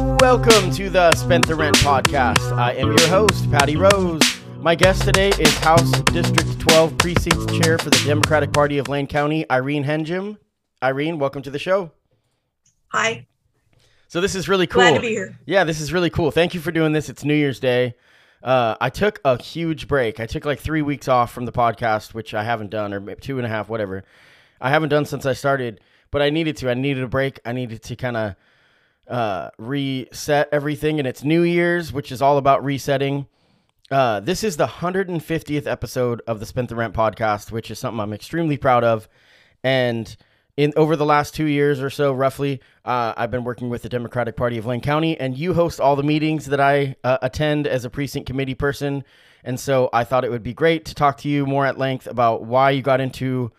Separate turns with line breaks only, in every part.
Welcome to the Spent the Rent podcast. I am your host, Patty Rose. My guest today is House District 12 Precinct Chair for the Democratic Party of Lane County, Irene Henjum. Irene, welcome to the show.
Hi.
So this is really cool.
Glad to be here.
Yeah, this is really cool. Thank you for doing this. It's New Year's Day. Uh, I took a huge break. I took like three weeks off from the podcast, which I haven't done, or two and a half, whatever. I haven't done since I started, but I needed to. I needed a break. I needed to kind of uh, reset everything, and it's New Year's, which is all about resetting. Uh, this is the 150th episode of the Spent the Rent podcast, which is something I'm extremely proud of. And in over the last two years or so, roughly, uh, I've been working with the Democratic Party of Lane County, and you host all the meetings that I uh, attend as a precinct committee person. And so I thought it would be great to talk to you more at length about why you got into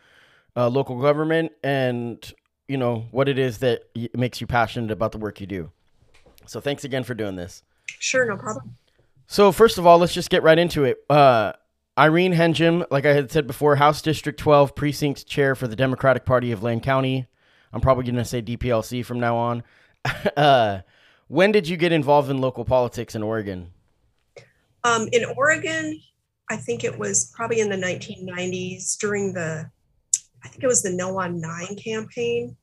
uh, local government and you know what it is that makes you passionate about the work you do. So thanks again for doing this.
Sure, no problem.
So first of all, let's just get right into it. Uh, Irene Henjum, like I had said before, House District 12 Precinct Chair for the Democratic Party of Lane County. I'm probably going to say DPLC from now on. uh, when did you get involved in local politics in Oregon?
Um, in Oregon, I think it was probably in the 1990s during the, I think it was the No on Nine campaign.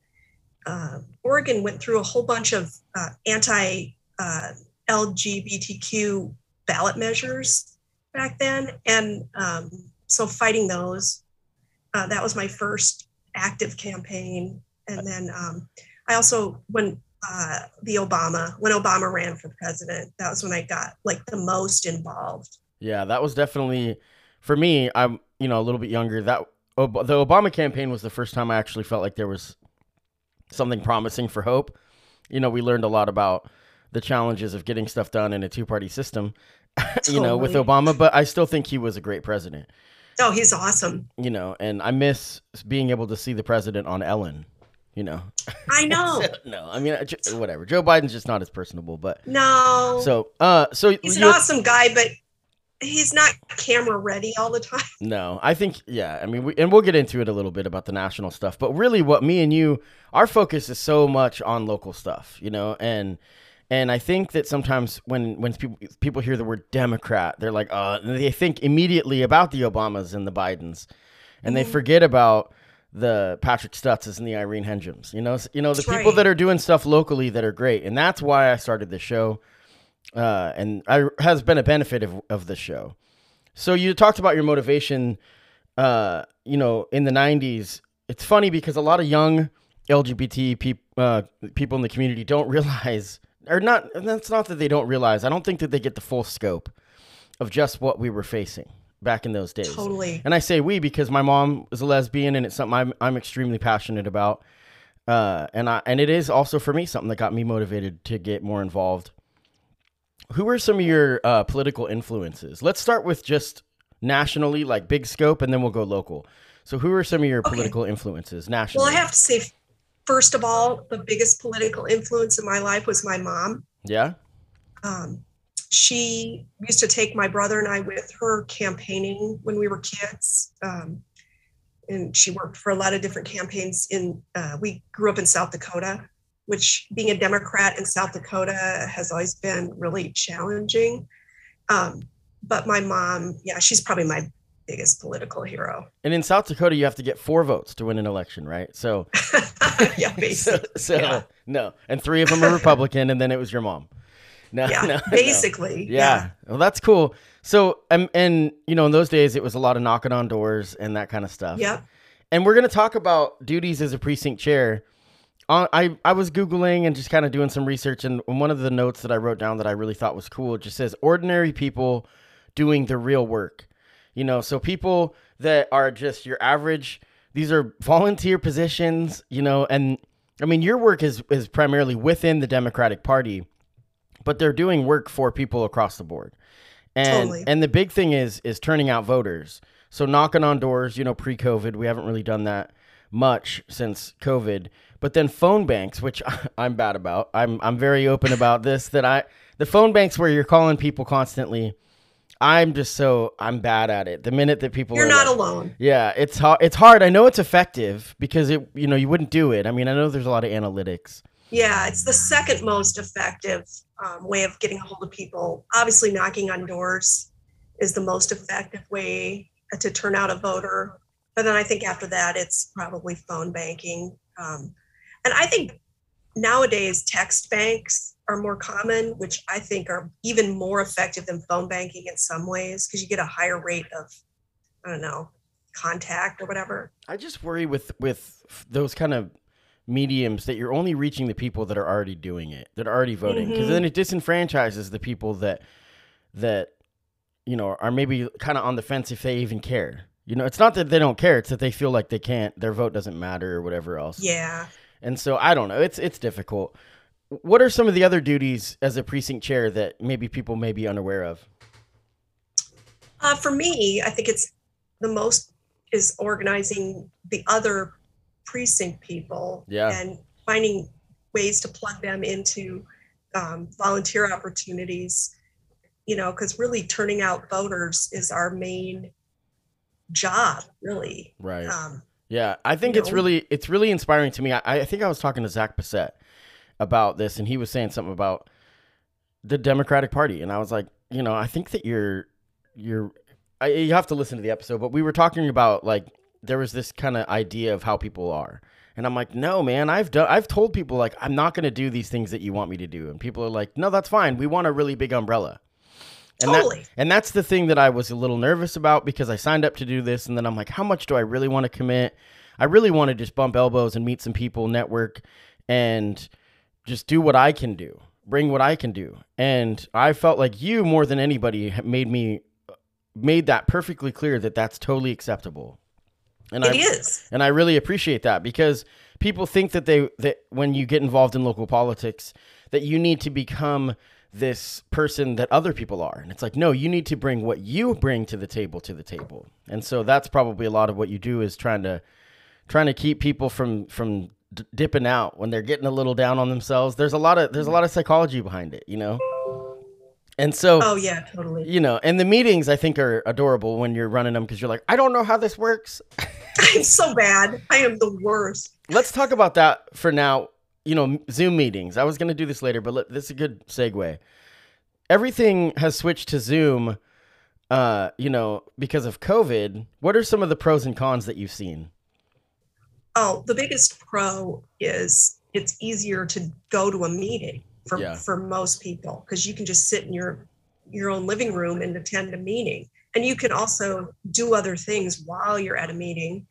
Uh, Oregon went through a whole bunch of uh, anti uh, LGBTQ ballot measures back then. And um, so fighting those, uh, that was my first active campaign. And then um, I also, when uh, the Obama, when Obama ran for president, that was when I got like the most involved.
Yeah, that was definitely for me. I'm you know a little bit younger. That the Obama campaign was the first time I actually felt like there was something promising for hope. You know, we learned a lot about the challenges of getting stuff done in a two party system. you know, with Obama, but I still think he was a great president.
Oh, he's awesome.
You know, and I miss being able to see the president on Ellen. You know,
I know.
no, I mean, whatever. Joe Biden's just not as personable, but
No.
so, uh, so
he's an awesome guy, but he's not camera ready all the time.
No, I think yeah. I mean, we, and we'll get into it a little bit about the national stuff, but really, what me and you, our focus is so much on local stuff, you know, and and I think that sometimes when when people people hear the word Democrat, they're like, uh, they think immediately about the Obamas and the Bidens, and they
Mhm.
forget about the Patrick Stutzes and the Irene Henjums, you know, you know, the
That's
people
right.
that are doing stuff locally that are great, and that's why I started the show, uh, and I has been a benefit of of the show. So you talked about your motivation, uh, you know, in the '90s. It's funny because a lot of young LGBT peop- uh, people in the community don't realize, or not, that's not that they don't realize. I don't think that they get the full scope of just what we were facing back in those days.
Totally.
And I say we because my mom is a lesbian, and it's something I'm I'm extremely passionate about. Uh, and I and it is also for me something that got me motivated to get more involved. Who are some of your uh, political influences? Let's start with just nationally, like big scope, and then we'll go local. So, who are some of your
Okay.
political influences nationally?
Well, I have to say, first of all, the biggest political influence in my life was my mom.
yeah,
Um, she used to take my brother and I with her campaigning when we were kids. Um, and she worked for a lot of different campaigns in, uh, we grew up in South Dakota, which being a Democrat in South Dakota has always been really challenging. Um, but my mom, yeah, she's probably my biggest political hero.
And in South Dakota, you have to get four votes to win an election, right? So,
yeah, basically.
so
Yeah.
no, and three of them are Republican, and then it was your mom. No,
yeah,
no, no.
basically.
Yeah. Well, that's cool. So, um, and you know, in those days, it was a lot of knocking on doors and that kind of stuff.
Yeah.
And we're gonna talk about duties as a precinct chair. Uh, I I was googling and just kind of doing some research, and one of the notes that I wrote down that I really thought was cool just says ordinary people doing the real work. You know, so people that are just your average. These are volunteer positions. You know, and I mean, your work is is primarily within the Democratic Party, but they're doing work for people across the board. And
Totally.
and the big thing is is turning out voters. So knocking on doors, you know, pre-COVID, we haven't really done that much since COVID. But then phone banks, which I'm bad about. I'm I'm very open about this that I the phone banks where you're calling people constantly. I'm just so I'm bad at it. The minute that people
You're
are
not
like-
alone.
yeah, it's hard. It's hard. I know it's effective because it, you know, you wouldn't do it. I mean, I know there's a lot of analytics.
Yeah, it's the second most effective um, way of getting a hold of people. Obviously, knocking on doors is the most effective way to turn out a voter. But then I think after that, it's probably phone banking. Um, and I think nowadays, text banks are more common, which I think are even more effective than phone banking in some ways because you get a higher rate of, I don't know, contact or whatever.
I just worry with with those kind of mediums that you're only reaching the people that are already doing it, that are already voting, because
Mhm.
then it disenfranchises the people that that you know are maybe kind of on the fence if they even care. You know, it's not that they don't care; it's that they feel like they can't, their vote doesn't matter or whatever else.
Yeah.
And so I don't know. It's it's difficult. What are some of the other duties as a precinct chair that maybe people may be unaware of?
Uh, for me, I think it's the most is organizing the other precinct people
Yeah.
and finding ways to plug them into um, volunteer opportunities. You know, because really turning out voters is our main job, really.
Right.
Um,
Yeah, I think it's
know?
really it's really inspiring to me. I, I think I was talking to Zach Bassett about this, and he was saying something about the Democratic Party, and I was like, you know, I think that you're you're I, you have to listen to the episode, but we were talking about like there was this kind of idea of how people are. And I'm like, no, man, I've done, I've told people like I'm not going to do these things that you want me to do, and people are like, no, that's fine. We want a really big umbrella. And that-
totally.
and that's the thing that I was a little nervous about because I signed up to do this and then I'm like, how much do I really want to commit? I really want to just bump elbows and meet some people, network, and just do what I can do, bring what I can do. And I felt like you more than anybody made me uh, made that perfectly clear that that's totally acceptable. And
It
I
is.
and I really appreciate that because people think that they that when you get involved in local politics that you need to become this person that other people are. And it's like, no, you need to bring what you bring to the table to the table. And so that's probably a lot of what you do is trying to trying to keep people from from d- dipping out when they're getting a little down on themselves. There's a lot of there's a lot of psychology behind it, you know. And so
Oh yeah, totally.
you know, and the meetings I think are adorable when you're running them because you're like, I don't know how this works.
I'm so bad. I am the worst.
Let's talk about that for now. You know, Zoom meetings. I was going to do this later, but let, this is a good segue. Everything has switched to Zoom, uh, you know, because of COVID. What are some of the pros and cons that you've seen?
Oh, the biggest pro is it's easier to go to a meeting for,
Yeah.
for most people because you can just sit in your your own living room and attend a meeting. And you can also do other things while you're at a meeting,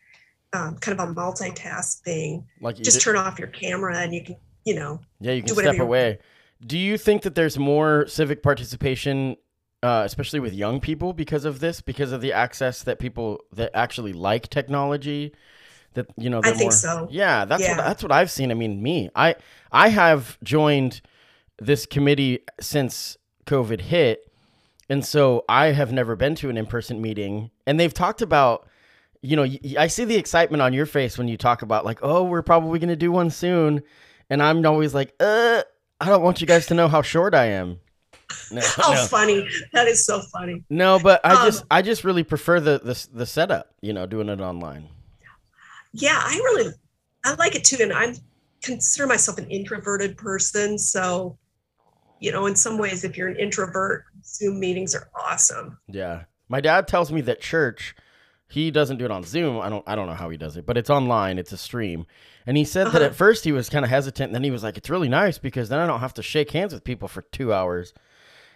um, kind of a multitask thing.
Like,
Just
di-
turn off your camera and you can, you know,
yeah, you can
do
step away. Do you think that there's more civic participation, uh, especially with young people, because of this? Because of the access that people that actually like technology, that you know,
I think
more,
so.
Yeah, that's what
Yeah.
that's what I've seen. I mean, me, I I have joined this committee since COVID hit, and so I have never been to an in person meeting. And they've talked about, you know, I see the excitement on your face when you talk about like, oh, we're probably going to do one soon, and I'm always like, uh, I don't want you guys to know how short I am. No,
Oh,
no.
funny. That is so funny.
No, but I
Um,
just I just really prefer the the the setup, you know, doing it online.
Yeah, I really I like it too. And I'm consider myself an introverted person. So, you know, in some ways, if you're an introvert, Zoom meetings are awesome.
Yeah. My dad tells me that church He doesn't do it on Zoom. I don't I don't know how he does it, but it's online. It's a stream. And he said that
Uh-huh.
at first he was kind of hesitant. Then he was like, "It's really nice because then I don't have to shake hands with people for two hours."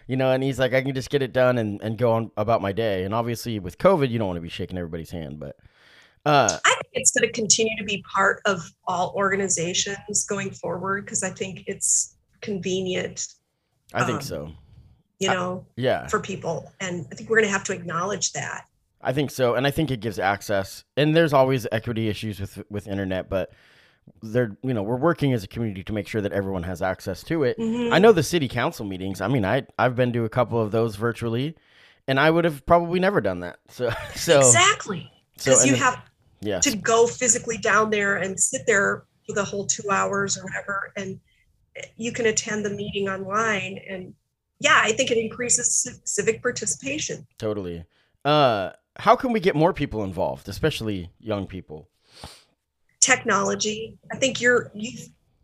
You know, and he's like, "I can just get it done and, and go on about my day." And obviously, with COVID, you don't want to be shaking everybody's hand, but uh,
I think it's going to continue to be part of all organizations going forward because I think it's convenient,
I think
Um,
so.
you
I-
know,
Yeah,
for people. And I think we're going to have to acknowledge that.
I think so, and I think it gives access. And there's always equity issues with with internet, but they're you know we're working as a community to make sure that everyone has access to it.
Mhm.
I know the city council meetings. I mean, I I've been to a couple of those virtually, and I would have probably never done that. So so
exactly. Because
and
you have
yeah
to go physically down there and sit there for the whole two hours or whatever. And you can attend the meeting online. And yeah, I think it increases ci- civic participation.
totally. Uh, how can we get more people involved, especially young people?
technology. I think you're you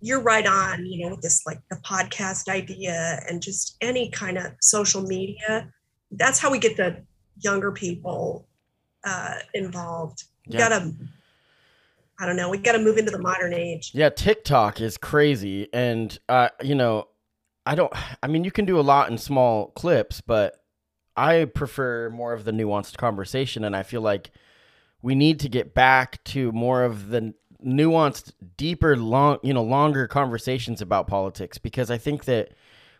you're right on, you know, with this like the podcast idea and just any kind of social media. That's how we get the younger people uh, involved. We
Yeah.
gotta, I don't know, we gotta move into the modern age.
Yeah, TikTok is crazy, and uh, you know, I don't. I mean, you can do a lot in small clips, but I prefer more of the nuanced conversation, and I feel like we need to get back to more of the nuanced, deeper, long, you know, longer conversations about politics because I think that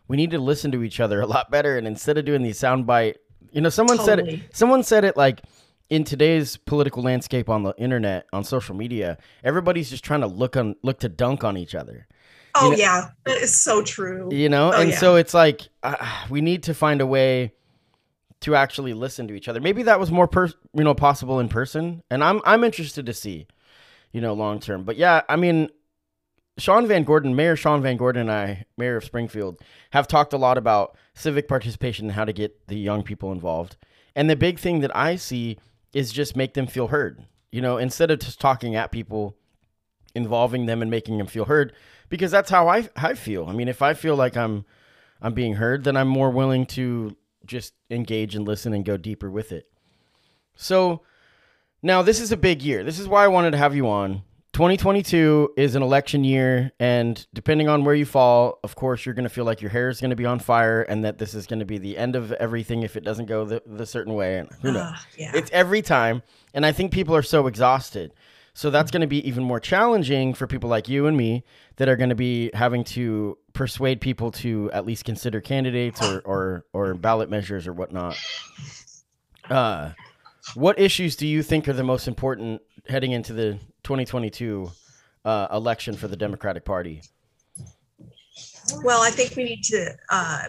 we need to listen to each other a lot better, and instead of doing these soundbite, you know, someone said it. Someone said it like in today's political landscape on the internet, on social media, everybody's just trying to look on look to dunk on each other.
Oh
know-
yeah, that is so true.
You know,
Oh,
and
yeah.
so it's like uh, we need to find a way to actually listen to each other. Maybe that was more per- you know possible in person, and I'm I'm interested to see, you know, long term. But yeah, I mean, Sean Van Gordon, Mayor Sean Van Gordon, and I, Mayor of Springfield, have talked a lot about civic participation and how to get the young people involved. And the big thing that I see is just make them feel heard. You know, instead of just talking at people, involving them and making them feel heard, because that's how I I feel. I mean, if I feel like I'm I'm being heard, then I'm more willing to just engage and listen and go deeper with it. So now this is a big year. This is why I wanted to have you on. 2022 is an election year, and depending on where you fall, of course, you're going to feel like your hair is going to be on fire, and that this is going to be the end of everything if it doesn't go the, the certain way. And who knows?
Ah, yeah.
It's every time. And I think people are so exhausted. So that's going to be even more challenging for people like you and me that are going to be having to persuade people to at least consider candidates or, or, or ballot measures or whatnot. Uh, what issues do you think are the most important heading into the 2022 uh, election for the Democratic Party?
Well, I think we need to uh,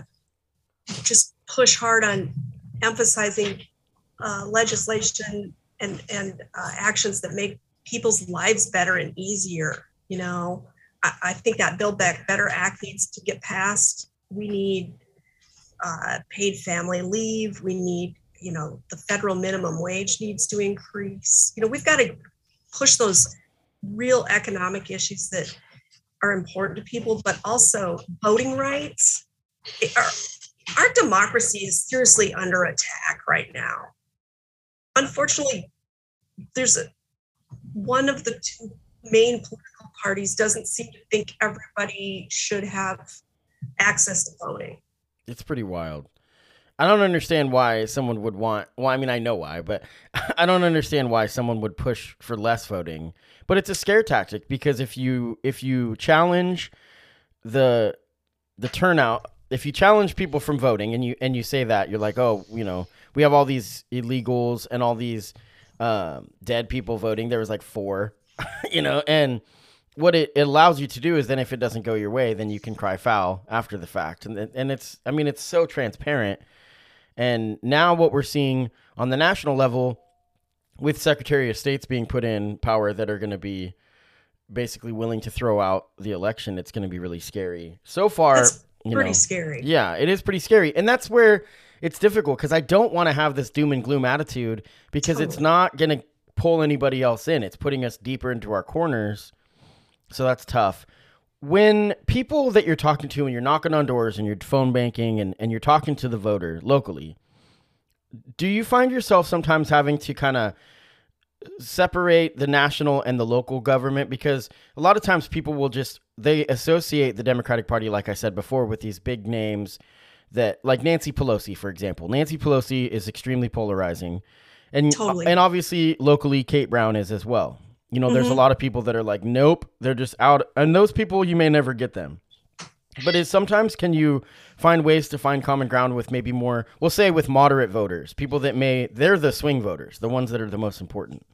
just push hard on emphasizing uh, legislation and and uh, actions that make people's lives better and easier. You know, I, I think that Build Back Better Act needs to get passed. We need uh, paid family leave. We need, you know, the federal minimum wage needs to increase. You know, we've got to push those real economic issues that are important to people, but also voting rights. Our, our democracy is seriously under attack right now. Unfortunately, there's a one of the two main political parties doesn't seem to think everybody should have access to voting.
It's pretty wild. I don't understand why someone would want. Well, I mean, I know why, but I don't understand why someone would push for less voting. But it's a scare tactic because if you if you challenge the the turnout, if you challenge people from voting and you and you say that you're like, oh, you know, we have all these illegals and all these um, dead people voting. There was like four, you know, and what it, it allows you to do is then if it doesn't go your way, then you can cry foul after the fact. And and it's I mean it's so transparent. And now what we're seeing on the national level with Secretary of States being put in power that are going to be basically willing to throw out the election, it's going to be really scary. So far,
That's
you
Pretty
know,
scary.
yeah, it is pretty scary. And that's where it's difficult because I don't want to have this doom and gloom attitude because it's not going to pull anybody else in. It's putting us deeper into our corners. So that's tough. When people that you're talking to and you're knocking on doors and you're phone banking and, and you're talking to the voter locally, do you find yourself sometimes having to kind of separate the national and the local government because a lot of times people will just they associate the Democratic Party, like I said before, with these big names that like Nancy Pelosi, for example. Nancy Pelosi is extremely polarizing. And
Totally.
and obviously locally Kate Brown is as well. You know, there's a
Mhm.
lot of people that are like, nope, they're just out and those people you may never get them. But is sometimes can you find ways to find common ground with maybe more we'll say with moderate voters, people that may they're the swing voters, the ones that are the most important.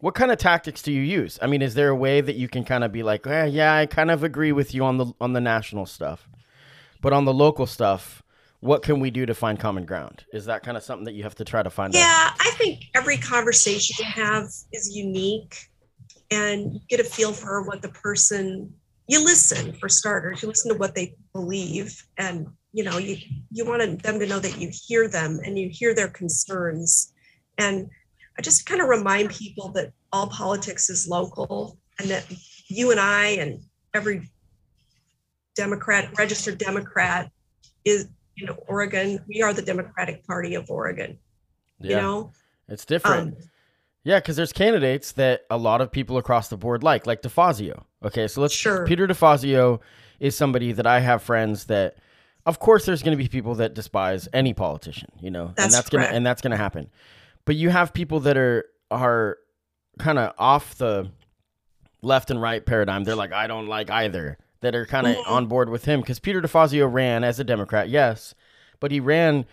What kind of tactics do you use? I mean, is there a way that you can kind of be like, eh, yeah, I kind of agree with you on the on the national stuff, but on the local stuff, what can we do to find common ground? Is that kind of something that you have to try to find out?
Yeah, I think every conversation you have is unique and you get a feel for what the person you listen for starters, you listen to what they believe and you know, you you want them to know that you hear them and you hear their concerns. And I just kind of remind people that all politics is local and that you and I and every Democrat, registered Democrat is in Oregon, we are the Democratic Party of Oregon. You know,
it's different.
um,
Yeah, because there's candidates that a lot of people across the board like, like DeFazio. Okay, so let's.
Sure.
Peter DeFazio is somebody that I have friends that, of course, there's going to be people that despise any politician, you know, and
That's
that's gonna and that's gonna happen. But you have people that are are kind of off the left and right paradigm. They're like, I don't like either. That are kind of
Mhm.
on board with him because Peter DeFazio ran as a Democrat, yes, but he ran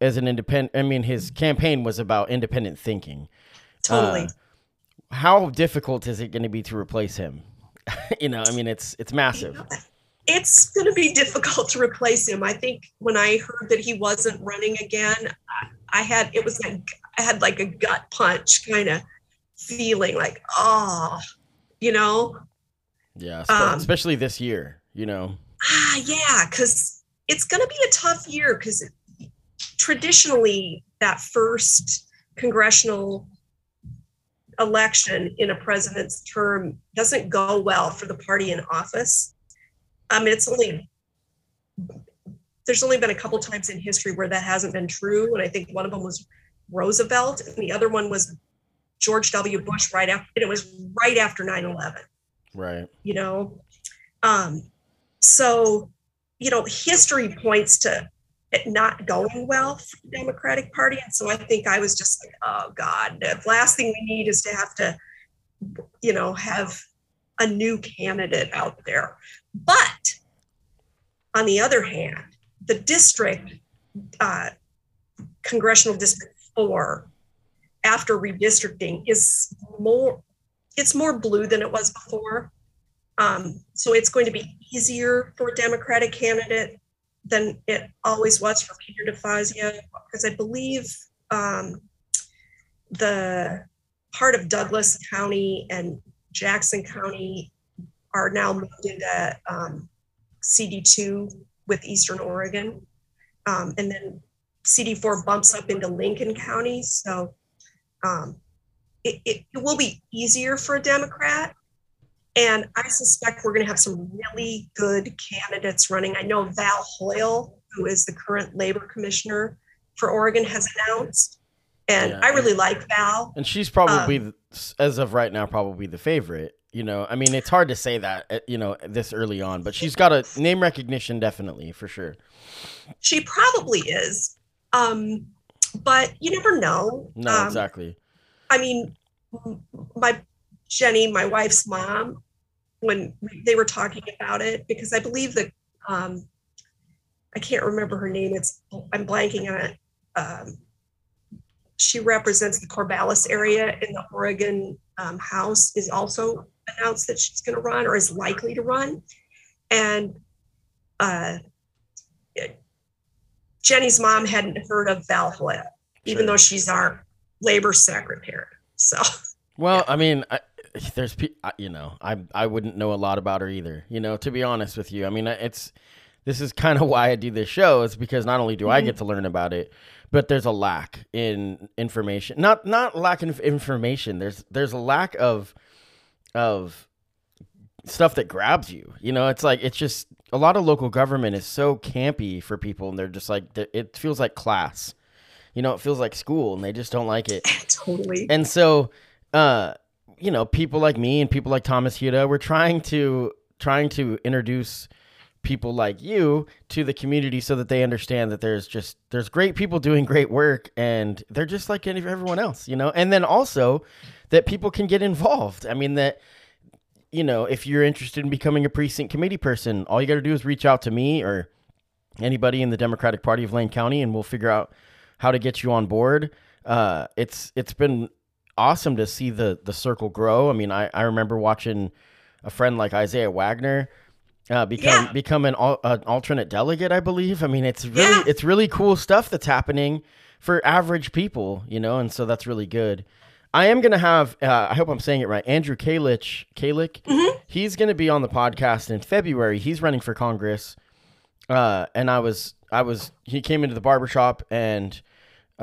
as an independent. I mean, his campaign was about independent thinking.
totally.
Uh, how difficult is it going to be to replace him? you know, I mean, it's it's massive.
it's going to be difficult to replace him. I think when I heard that he wasn't running again, I, I had it was like I had like a gut punch kind of feeling like, oh, you know,
Yeah,
Um,
especially this year. You know,
ah, yeah, because it's going to be a tough year because traditionally that first congressional election in a president's term doesn't go well for the party in office. I mean, it's only there's only been a couple times in history where that hasn't been true, and I think one of them was Roosevelt, and the other one was George W. Bush right after, and it was right after 9/11
right?
you know? Um so you know history points to it not going well for the democratic party. And so i think i was just like oh god the last thing we need is to have to you know have a new candidate out there. But on the other hand the district uh, congressional district four after redistricting is more it's more blue than it was before um, so it's going to be easier for a Democratic candidate than it always was for Peter DeFazio, because I believe um, the part of Douglas County and Jackson County are now moved into um, CD2 with Eastern Oregon. Um, and then CD4 bumps up into Lincoln County. So um, it, it, it will be easier for a Democrat. And I suspect we're going to have some really good candidates running. I know Val Hoyle, who is the current labor commissioner for Oregon, has announced. And
Yeah.
I really like Val.
And she's probably,
Um,
as of right now, probably the favorite. You know, I mean, it's hard to say that, uh, you know, this early on, but she's got a name recognition, definitely for sure.
She probably is. Um, but you never know.
No,
Um,
exactly.
I mean, my Jenny, my wife's mom, when they were talking about it, because I believe that um, I can't remember her name. It's I'm blanking on it. Um, she represents the Corvallis area in the Oregon um, House. Is also announced that she's going to run or is likely to run, and uh, Jenny's mom hadn't heard of Val Hoyle, even
Sure.
though she's our labor secretary. So.
Well, I mean, I, there's, you know, I I wouldn't know a lot about her either. You know, to be honest with you, I mean, it's this is kind of why I do this show. Is because not only do I
Mhm.
get to learn about it, but there's a lack in information. Not not lack of information. There's there's a lack of of stuff that grabs you. You know, it's like it's just a lot of local government is so campy for people, and they're just like it feels like class. You know, it feels like school, and they just don't like it
totally.
and so uh, you know, people like me and people like Thomas Huda, we're trying to trying to introduce people like you to the community so that they understand that there's just there's great people doing great work and they're just like any everyone else, you know. And then also that people can get involved. I mean that you know, if you're interested in becoming a precinct committee person, all you got to do is reach out to me or anybody in the Democratic Party of Lane County and we'll figure out how to get you on board. Uh, it's it's been awesome to see the the circle grow. I mean, I, I remember watching a friend like Isaiah Wagner uh, become
Yeah.
become an, al- an alternate delegate. I believe. I mean, it's really
Yeah.
it's really cool stuff that's happening for average people, you know, and so that's really good. I am gonna have. Uh, I hope I'm saying it right. Andrew Kalich, Kalik,
Mhm.
he's gonna be on the podcast in February. He's running for Congress, uh, and I was I was he came into the barbershop and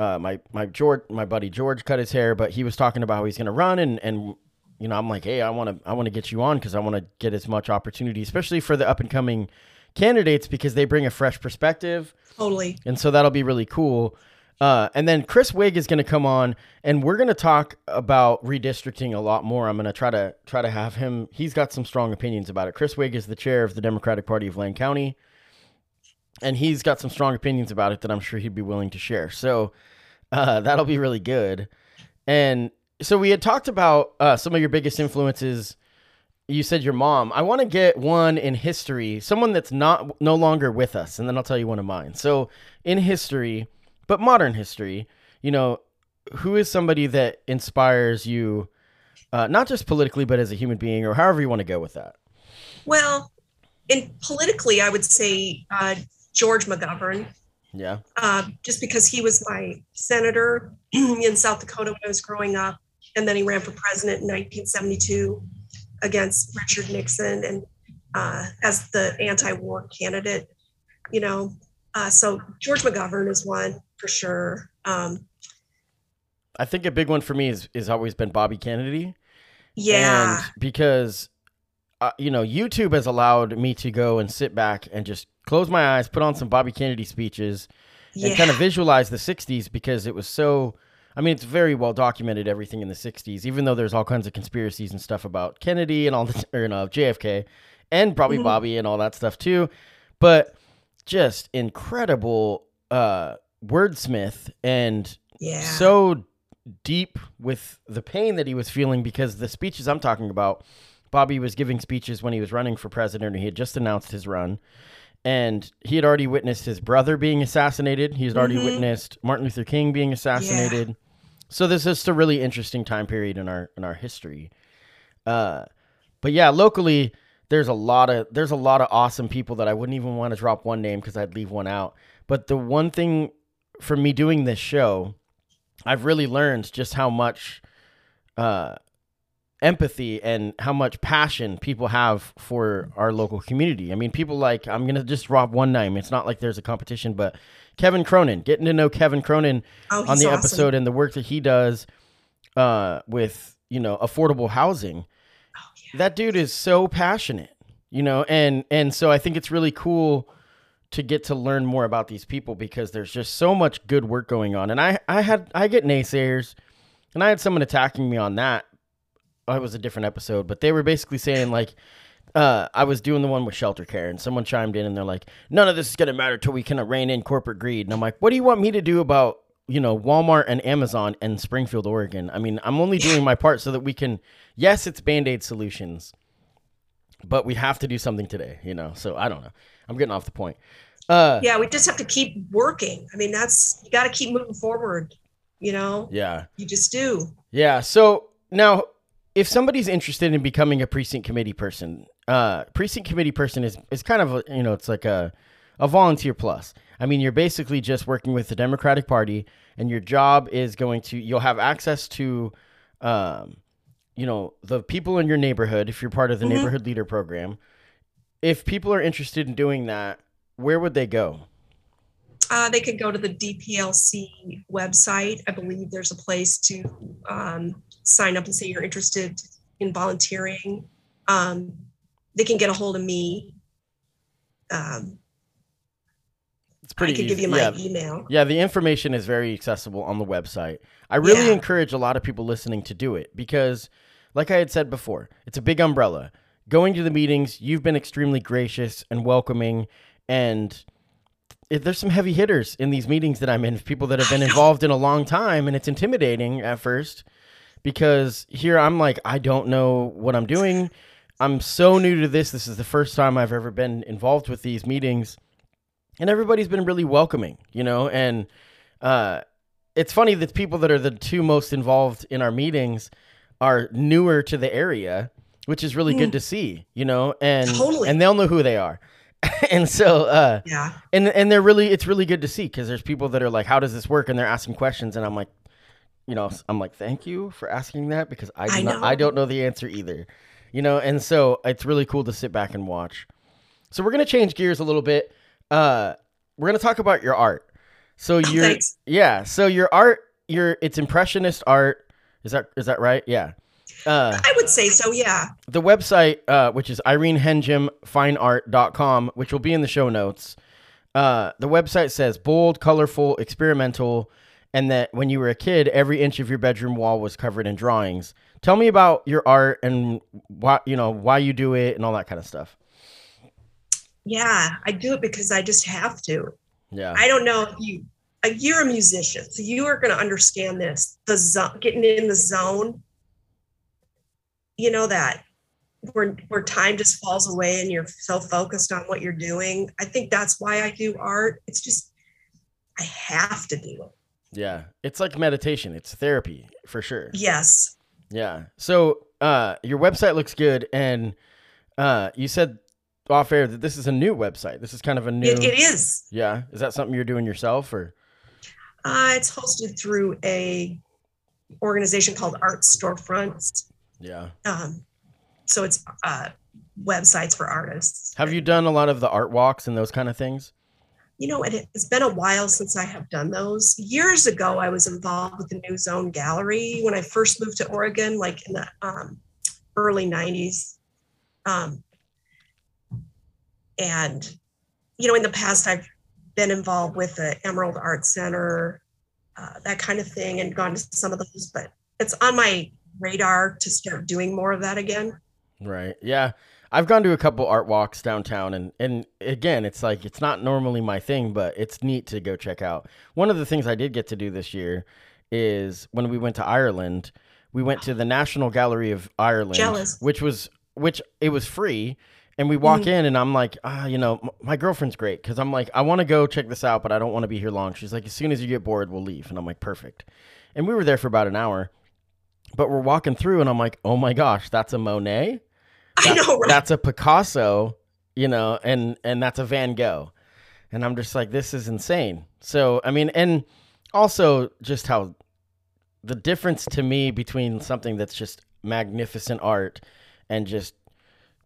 uh, my my George my buddy George cut his hair, but he was talking about how he's gonna run and and you know I'm like hey I want to I want to get you on because I want to get as much opportunity, especially for the up and coming candidates because they bring a fresh perspective
Totally.
and so that'll be really cool. Uh, and then Chris Wig is going to come on, and we're going to talk about redistricting a lot more. I'm going to try to try to have him. He's got some strong opinions about it. Chris Wig is the chair of the Democratic Party of Lane County, and he's got some strong opinions about it that I'm sure he'd be willing to share. So uh, that'll be really good. And so we had talked about uh, some of your biggest influences. You said your mom. I want to get one in history, someone that's not no longer with us, and then I'll tell you one of mine. So in history, but modern history, you know, who is somebody that inspires you, uh, not just politically, but as a human being, or however you want to go with that?
Well, in politically, I would say uh, George McGovern,
Yeah.
uh, just because he was my senator in South Dakota when I was growing up, and then he ran for president in 1972 against Richard Nixon, and uh, as the anti-war candidate, you know. Uh, so George McGovern is one for sure. Um,
I think a big one for me is is always been Bobby Kennedy.
yeah,
And because, uh, you know, YouTube has allowed me to go and sit back and just close my eyes, put on some Bobby Kennedy speeches,
yeah,
and kind of visualize the 60s because it was so. I mean, it's very well documented everything in the 60s, even though there's all kinds of conspiracies and stuff about Kennedy and all the, or no, JFK and probably
Mhm.
Bobby and all that stuff too. But just incredible uh, wordsmith and
yeah.
so deep with the pain that he was feeling because the speeches I'm talking about, Bobby was giving speeches when he was running for president, and he had just announced his run. And he had already witnessed his brother being assassinated. He had already
Mhm.
witnessed Martin Luther King being assassinated. So this is a really interesting time period in our in our history. Uh, but yeah, locally there's a lot of there's a lot of awesome people that I wouldn't even want to drop one name because I'd leave one out. But the one thing from me doing this show, I've really learned just how much uh, empathy and how much passion people have for our local community. I mean, people like I'm gonna just drop one name. It's not like there's a competition, but Kevin Cronin. Getting to know Kevin Cronin
oh,
on the
awesome.
episode and the work that he does uh, with you know affordable housing.
Oh, yeah.
That dude is so passionate, you know, and and so I think it's really cool to get to learn more about these people because there's just so much good work going on. And I I had I get naysayers, and I had someone attacking me on that. Oh, it was a different episode, but they were basically saying like. Uh, I was doing the one with shelter care, and someone chimed in, and they're like, "None of this is gonna matter till we kind of rein in corporate greed." And I'm like, "What do you want me to do about you know Walmart and Amazon and Springfield, Oregon? I mean, I'm only doing my part so that we can. Yes, it's band aid solutions, but we have to do something today, you know. So I don't know. I'm getting off the point. Uh,
yeah, we just have to keep working. I mean, that's you got to keep moving forward. You know,
yeah,
you just do.
yeah. So now, if somebody's interested in becoming a precinct committee person, uh, precinct committee person is is kind of a, you know it's like a a volunteer plus. I mean, you're basically just working with the Democratic Party, and your job is going to you'll have access to, um, you know, the people in your neighborhood if you're part of the
Mhm.
neighborhood leader program. If people are interested in doing that, where would they go?
Uh, they could go to the DPLC website. I believe there's a place to um, sign up and say you're interested in volunteering. Um, they can get a hold of me. Um,
It's pretty
I could
easy.
give you my
yeah.
email.
Yeah, the information is very accessible on the website. I really
Yeah.
encourage a lot of people listening to do it because, like I had said before, it's a big umbrella. Going to the meetings, you've been extremely gracious and welcoming, and there's some heavy hitters in these meetings that I'm in, people that have been involved in a long time, and it's intimidating at first because here I'm like, I don't know what I'm doing. I'm so new to this. This is the first time I've ever been involved with these meetings and everybody's been really welcoming, you know, and uh, it's funny that people that are the two most involved in our meetings are newer to the area, which is really good to see, you know, and
Totally.
and they'll know who they are, and so uh,
Yeah.
and and they're really it's really good to see because there's people that are like, how does this work, and they're asking questions, and I'm like, you know, I'm like, thank you for asking that because I do
I
not. I don't know the answer either, you know, and so it's really cool to sit back and watch. So we're gonna change gears a little bit. Uh, we're gonna talk about your art. So your
Oh, thanks.
yeah, so your art, your it's impressionist art. Is that is that right? Yeah. Uh,
I would say so. Yeah.
the website, uh, which is irenehenjumfineart.com, which will be in the show notes. Uh, the website says bold, colorful, experimental, and that when you were a kid, every inch of your bedroom wall was covered in drawings. Tell me about your art and why you know why you do it and all that kind of stuff.
Yeah. I do it because I just have to.
Yeah,
I don't know if you, you're a musician, so you are going to understand this. The zone, getting in the zone, you know that where where time just falls away and you're so focused on what you're doing. I think that's why I do art. It's just I have to do it.
Yeah. It's like meditation. It's therapy for sure.
Yes.
Yeah. So uh, your website looks good, and uh, you said off air that this is a new website. This is kind of a new.
It, it is.
Yeah. Is that something you're doing yourself or?
Uh, it's hosted through a organization called Art Storefronts.
Yeah.
Um, so it's uh, websites for artists.
Have you done a lot of the art walks and those kind of things?
You know, it, it's been a while since I have done those. Years ago, I was involved with the New Zone Gallery when I first moved to Oregon, like in the um, early 90s. Um, and, you know, in the past, I've been involved with the Emerald Art Center, uh, that kind of thing, and gone to some of those, but it's on my radar to start doing more of that again.
Right. Yeah. I've gone to a couple art walks downtown and and again, it's like it's not normally my thing, but it's neat to go check out. One of the things I did get to do this year is when we went to Ireland, we went to the National Gallery of Ireland,
Jealous.
which was which it was free. And we walk
Mhm.
in, and I'm like, ah, you know, m- my girlfriend's great because I'm like, I want to go check this out, but I don't want to be here long. She's like, as soon as you get bored, we'll leave. And I'm like, perfect. And we were there for about an hour, but we're walking through, and I'm like, oh my gosh, that's a Monet
I know, right?
that's a Picasso, you know, and and that's a Van Gogh. And I'm just like this is insane. So, I mean, and also just how the difference to me between something that's just magnificent art and just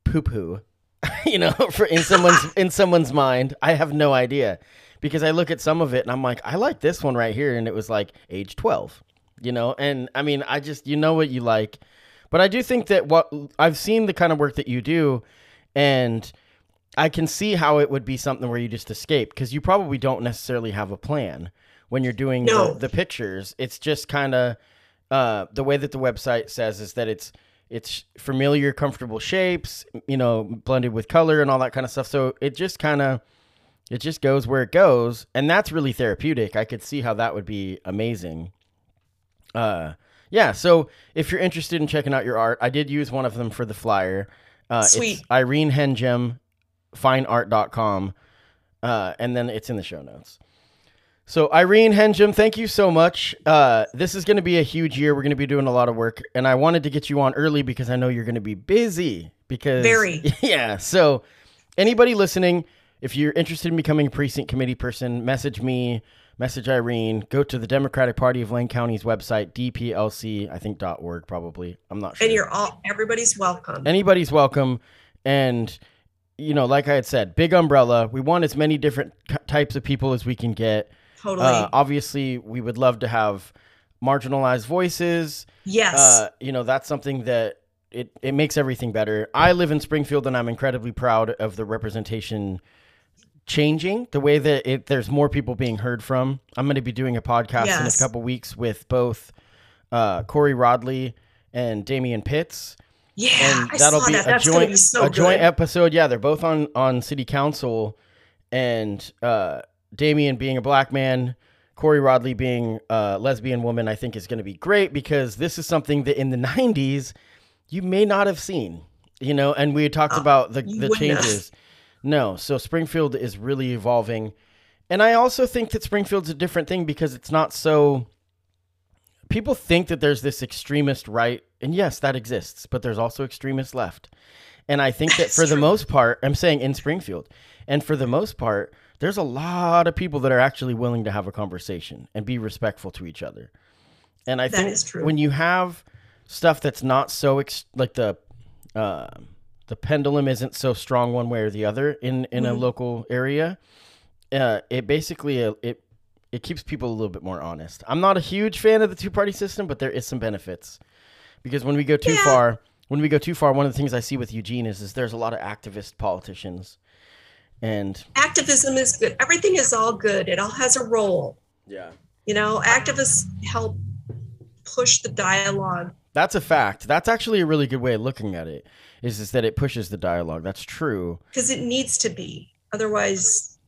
poo poo, you know, for in someone's in someone's mind, I have no idea. Because I look at some of it and I'm like, I like this one right here, and it was like age 12, you know, and I mean, I just you know what you like, but I do think that what I've seen the kind of work that you do, and I can see how it would be something where you just escape because you probably don't necessarily have a plan when you're doing
No.
the, the pictures. It's just kind of uh, the way that the website says is that it's it's familiar, comfortable shapes, you know, blended with color and all that kind of stuff. So it just kind of it just goes where it goes, and that's really therapeutic. I could see how that would be amazing. Uh, yeah. So if you're interested in checking out your art, I did use one of them for the flyer. Uh,
Sweet.
It's Irene Henjum, fineart.com. Uh, and then it's in the show notes. So Irene Henjum, thank you so much. Uh, this is going to be a huge year. We're going to be doing a lot of work, and I wanted to get you on early because I know you're going to be busy. Because
Very.
yeah. So anybody listening, if you're interested in becoming a precinct committee person, message me, message Irene. Go to the Democratic Party of Lane County's website, DPLC, I think dot .org probably. I'm not sure
and you're all everybody's welcome.
anybody's welcome and you know like i had said big umbrella we want as many different types of people as we can get
totally.
uh, obviously we would love to have marginalized voices
yes.
uh, you know that's something that it, it makes everything better i live in springfield and i'm incredibly proud of the representation changing the way that it, there's more people being heard from. I'm going to be doing a podcast in a couple weeks with both uh, Kori Rodley and Damian Pitts.
Yeah,
and
I
that'll
saw
be
that.
a
That's
joint
be so
a joint episode. Yeah, they're both on on city council, and uh, Damien being a black man, Kori Rodley being a lesbian woman, I think is going to be great because this is something that in the '90s you may not have seen, you know. And we had talked
Uh,
about the the
wouldn't have.
No, so Springfield is really evolving, and I also think that Springfield's a different thing because it's not so. People think that there's this extremist right, and yes, that exists, but there's also extremist left. And I think that for the most part, I'm saying in Springfield, and for the most part, there's a lot of people that are actually willing to have a conversation and be respectful to each other. And I
That
think when you have stuff that's not so ex- like the uh, the pendulum isn't so strong one way or the other in in a
Mhm.
local area, uh, it basically uh, it it keeps people a little bit more honest. I'm not a huge fan of the two party system, but there is some benefits because when we go too
Yeah.
far, when we go too far, one of the things I see with Eugene is is there's a lot of activist politicians, and
Activism is good. Everything is all good. It all has a role.
yeah,
You know, activists help push the dialogue.
that's a fact. That's actually a really good way of looking at it. Is is that it pushes the dialogue? That's true.
because it needs to be. Otherwise,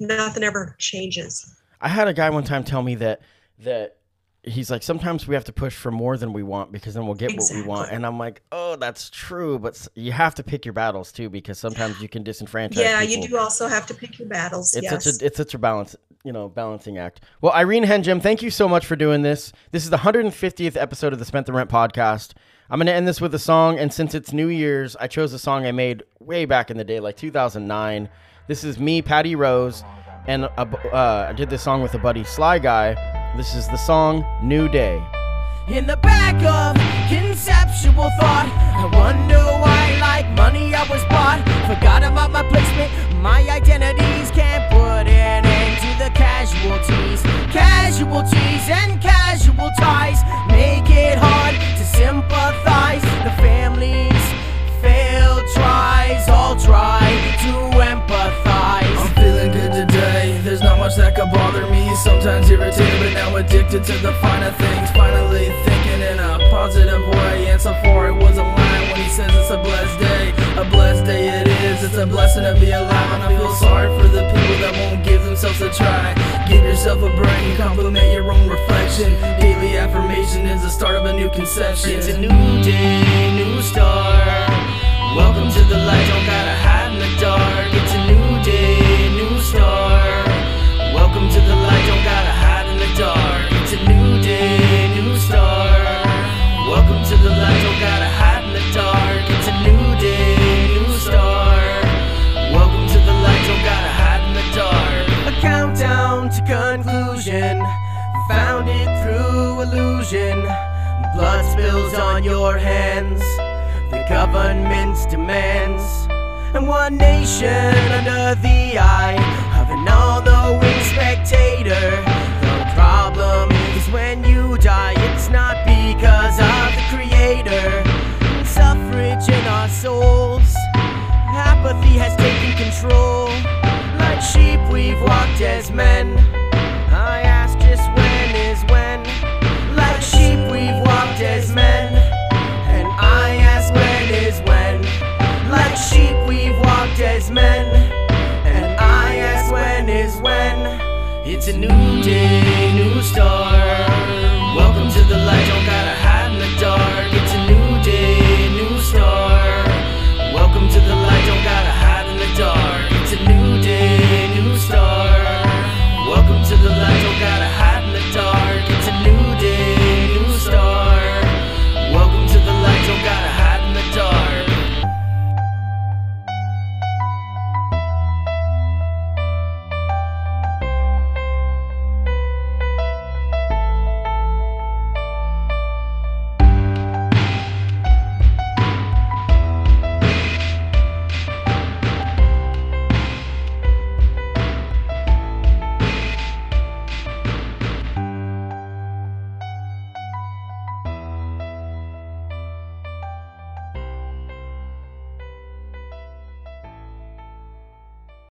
nothing ever changes.
I had a guy one time tell me that that he's like sometimes we have to push for more than we want because then we'll get what we want and i'm like oh that's true but you have to pick your battles too because sometimes you can disenfranchise
Yeah,
people.
you do also have to pick your battles.
it's
yes.
such a it's such a balance you know balancing act well Irene Henjum thank you so much for doing this this is the 150th episode of the spent the rent podcast i'm going to end this with a song and since it's new year's i chose a song i made way back in the day like 2009 this is me patty rose and a uh, i did this song with a buddy sly guy this is the song new day
In the back of conceptual thought, I wonder why, like money, I was bought. Forgot about my placement, my identities. Can't put an end to the casualties. Casualties and casual ties make it hard to sympathize. The families failed tries, all try to empathize.
I'm feeling good today. There's not much that could bother me. Sometimes irritated, but now addicted to the finer things. Finally thinking in a positive way. And so far, it was a line when he says it's a blessed day. A blessed day it is. It's a blessing to be alive. And I feel sorry for the people that won't give themselves a try. Give yourself a brain, compliment your own reflection. Daily affirmation is the start of a new conception.
It's a new day, new star. Welcome to the light, don't gotta hide in the dark. It's a new day, new star. Welcome to the light, on your hands, the government's demands. And one nation under the eye of an all knowing spectator. The problem is when you die, it's not because of the creator. Suffrage in our souls, apathy has taken control. Like sheep, we've walked as men. A new day, new start.